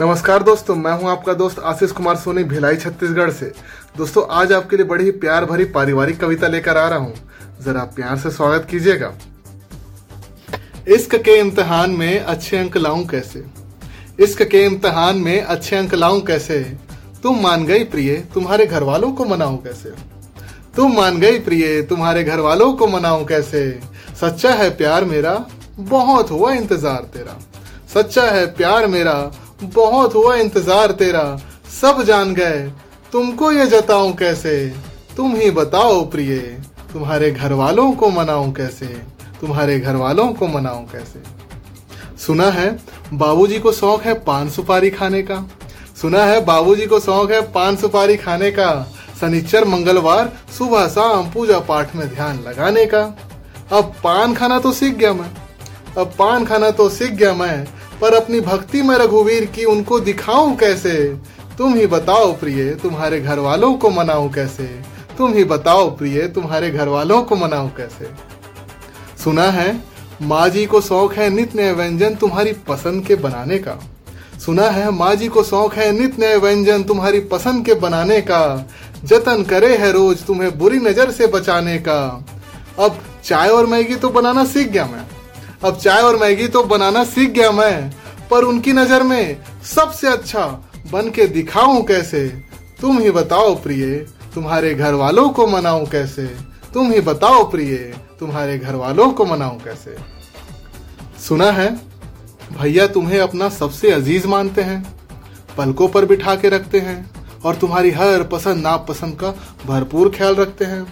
नमस्कार दोस्तों, मैं हूँ आपका दोस्त आशीष कुमार सोनी भिलाई, छत्तीसगढ़ से। दोस्तों, आज आपके लिए बड़ी प्यार भरी पारिवारिक कविता लेकर आ रहा हूँ। जरा प्यार से स्वागत कीजिएगा। इश्क के इम्तिहान में अच्छे अंक लाऊं कैसे? इश्क के इम्तिहान में अच्छे अंक लाऊं कैसे? तुम मान गई प्रिय, तुम्हारे घर वालों को मनाऊं कैसे? तुम मान गई प्रिय, तुम्हारे घर वालों को मनाऊं कैसे? सच्चा है प्यार मेरा, बहुत हुआ इंतज़ार तेरा। सच्चा है प्यार मेरा बहुत हुआ इंतज़ार तेरा, सब जान गए। तुमको ये जताऊं कैसे? तुम ही बताओ प्रिय, तुम्हारे घर वालों को मनाऊं कैसे? तुम्हारे घर वालों को मनाऊं कैसे? सुना है, बाबूजी को शौक है पान सुपारी खाने का। सुना है, बाबूजी को शौक है पान सुपारी खाने का। शनिचर मंगलवार सुबह शाम पूजा पाठ में ध्यान लगाने का। अब पान खाना तो सीख गया मैं। अब पान खाना तो सीख गया मैं। पर अपनी भक्ति में रघुवीर की उनको दिखाऊँ कैसे? तुम ही बताओ प्रिय, तुम्हारे घर वालों को मनाऊं कैसे? तुम ही बताओ प्रिय, तुम्हारे घर वालों को मनाऊं कैसे? सुना है, माँ जी को शौक है नित्य नए व्यंजन तुम्हारी पसंद के बनाने का। सुना है, माँ जी को शौक है नित्य नए व्यंजन तुम्हारी पसंद के बनाने का। जतन करे है रोज तुम्हें बुरी नज़र से बचाने का। अब चाय और मैगी तो बनाना सीख गया मैं। अब चाय और मैगी तो बनाना सीख गया मैं, पर उनकी नज़र में सबसे अच्छा बन के दिखाऊँ कैसे? तुम ही बताओ प्रिय, तुम्हारे घर वालों को मनाऊं कैसे? तुम ही बताओ प्रिय, तुम्हारे घर वालों को मनाऊं कैसे? सुना है, भैया तुम्हें अपना सबसे अज़ीज़ मानते हैं, पलकों पर बिठा के रखते हैं, और तुम्हारी हर पसंद नापसंद का भरपूर ख्याल रखते हैं।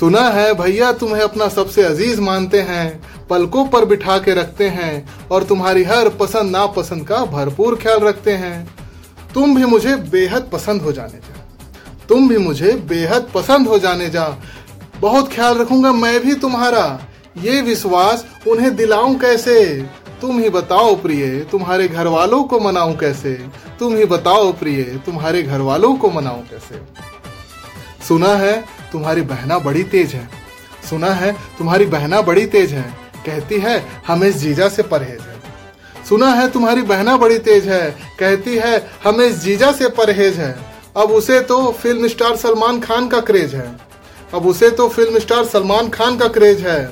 सुना है, भैया तुम्हें अपना सबसे अज़ीज़ मानते हैं पलकों पर बिठा के रखते हैं और तुम्हारी हर पसंद नापसंद का भरपूर ख्याल रखते हैं। तुम भी मुझे बेहद पसंद हो जाने जा। तुम भी मुझे बेहद पसंद हो जाने जा। बहुत ख्याल रखूँगा मैं भी तुम्हारा। ये विश्वास उन्हें दिलाऊं कैसे? तुम ही बताओ प्रिय, तुम्हारे घर वालों को मनाऊं कैसे? तुम ही बताओ प्रिय, तुम्हारे घर वालों को मनाऊं कैसे? सुना है, तुम्हारी बहना बड़ी तेज है। सुना है, तुम्हारी बहना बड़ी तेज है। कहती है, हमें जीजा से परहेज है। सुना है तुम्हारी बहना बड़ी तेज है। कहती है, हमें जीजा से परहेज है। अब उसे तो फ़िल्म स्टार सलमान खान का क्रेज है। अब उसे तो फ़िल्म स्टार सलमान खान का क्रेज है।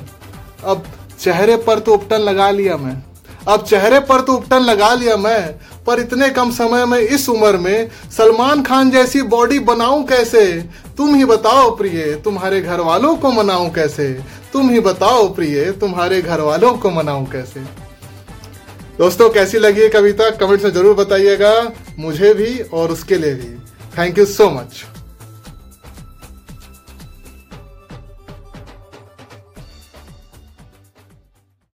अब चेहरे पर तो उपटन लगा लिया मैं। अब चेहरे पर तो उपटन लगा लिया मैं। पर इतने कम समय में इस उम्र में सलमान खान जैसी बॉडी बनाऊँ कैसे? तुम ही बताओ प्रिय, तुम्हारे घर वालों को मनाऊं कैसे? तुम ही बताओ प्रिय, तुम्हारे घर वालों को मनाऊं कैसे? दोस्तों, कैसी लगी है कविता? कमेंट्स में ज़रूर बताइएगा, मुझे भी और उसके लिए भी। Thank you so much